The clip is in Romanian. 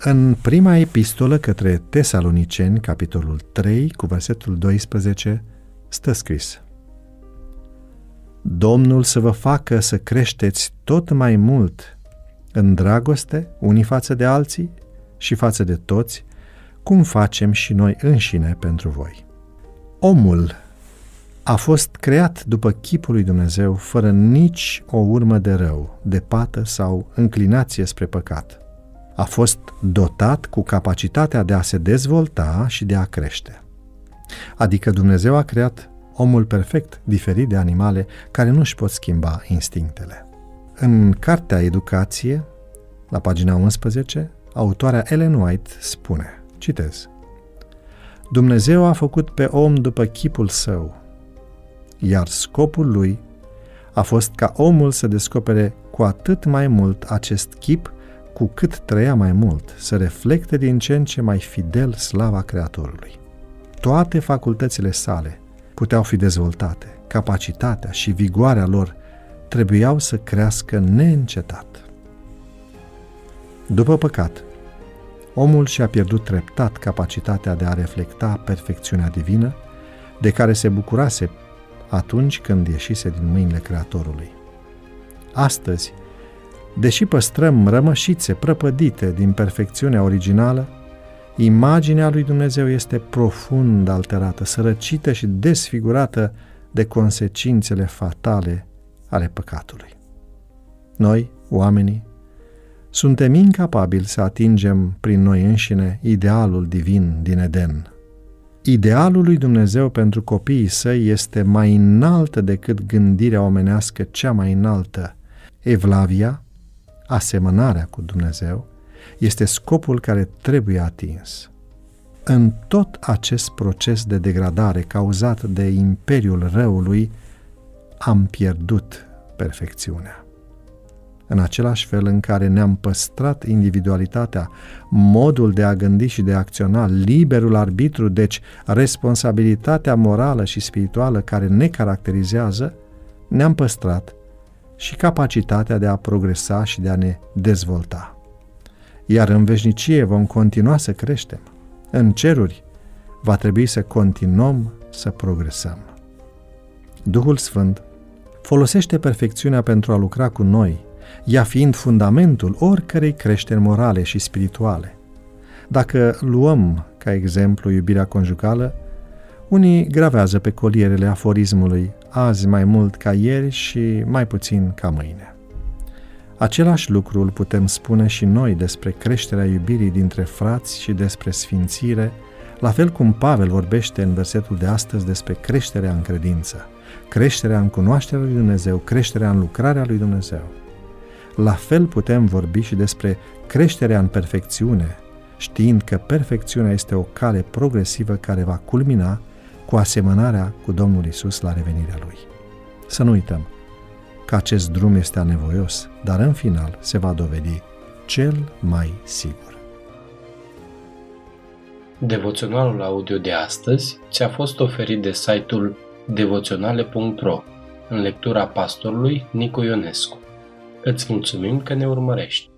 În prima epistolă către Tesaloniceni, capitolul 3, cu versetul 12, stă scris Domnul să vă facă să creșteți tot mai mult în dragoste unii față de alții și față de toți, cum facem și noi înșine pentru voi. Omul a fost creat după chipul lui Dumnezeu, fără nici o urmă de rău, de pată sau înclinație spre păcat. A fost dotat cu capacitatea de a se dezvolta și de a crește. Adică Dumnezeu a creat omul perfect, diferit de animale care nu își pot schimba instinctele. În cartea Educație, la pagina 11, autoarea Ellen White spune, citez, Dumnezeu a făcut pe om după chipul său, iar scopul lui a fost ca omul să descopere cu atât mai mult acest chip cu cât trăia mai mult, să reflecte din ce în ce mai fidel slava Creatorului. Toate facultățile sale puteau fi dezvoltate, capacitatea și vigoarea lor trebuiau să crească neîncetat. După păcat, omul și-a pierdut treptat capacitatea de a reflecta perfecțiunea divină de care se bucurase atunci când ieșise din mâinile Creatorului. Astăzi, deși păstrăm rămășițe prăpădite din perfecțiunea originală, imaginea lui Dumnezeu este profund alterată, sărăcită și desfigurată de consecințele fatale ale păcatului. Noi, oamenii, suntem incapabili să atingem prin noi înșine idealul divin din Eden. Idealul lui Dumnezeu pentru copiii săi este mai înaltă decât gândirea omenească cea mai înaltă. Evlavia, asemănarea cu Dumnezeu, este scopul care trebuie atins. În tot acest proces de degradare cauzat de imperiul răului, am pierdut perfecțiunea. În același fel în care ne-am păstrat individualitatea, modul de a gândi și de a acționa, liberul arbitru, deci responsabilitatea morală și spirituală care ne caracterizează, ne-am păstrat și capacitatea de a progresa și de a ne dezvolta. Iar în veșnicie vom continua să creștem. În ceruri va trebui să continuăm să progresăm. Duhul Sfânt folosește perfecțiunea pentru a lucra cu noi, ea fiind fundamentul oricărei creșteri morale și spirituale. Dacă luăm ca exemplu iubirea conjugală, unii gravează pe colierele aforismului azi mai mult ca ieri și mai puțin ca mâine. Același lucru îl putem spune și noi despre creșterea iubirii dintre frați și despre sfințire, la fel cum Pavel vorbește în versetul de astăzi despre creșterea în credință, creșterea în cunoașterea lui Dumnezeu, creșterea în lucrarea lui Dumnezeu. La fel putem vorbi și despre creșterea în perfecțiune, știind că perfecțiunea este o cale progresivă care va culmina cu asemănarea cu Domnul Isus la revenirea Lui. Să nu uităm că acest drum este anevoios, dar în final se va dovedi cel mai sigur. Devoționalul audio de astăzi ți-a fost oferit de site-ul devoționale.ro în lectura pastorului Nicu Ionescu. Îți mulțumim că ne urmărești!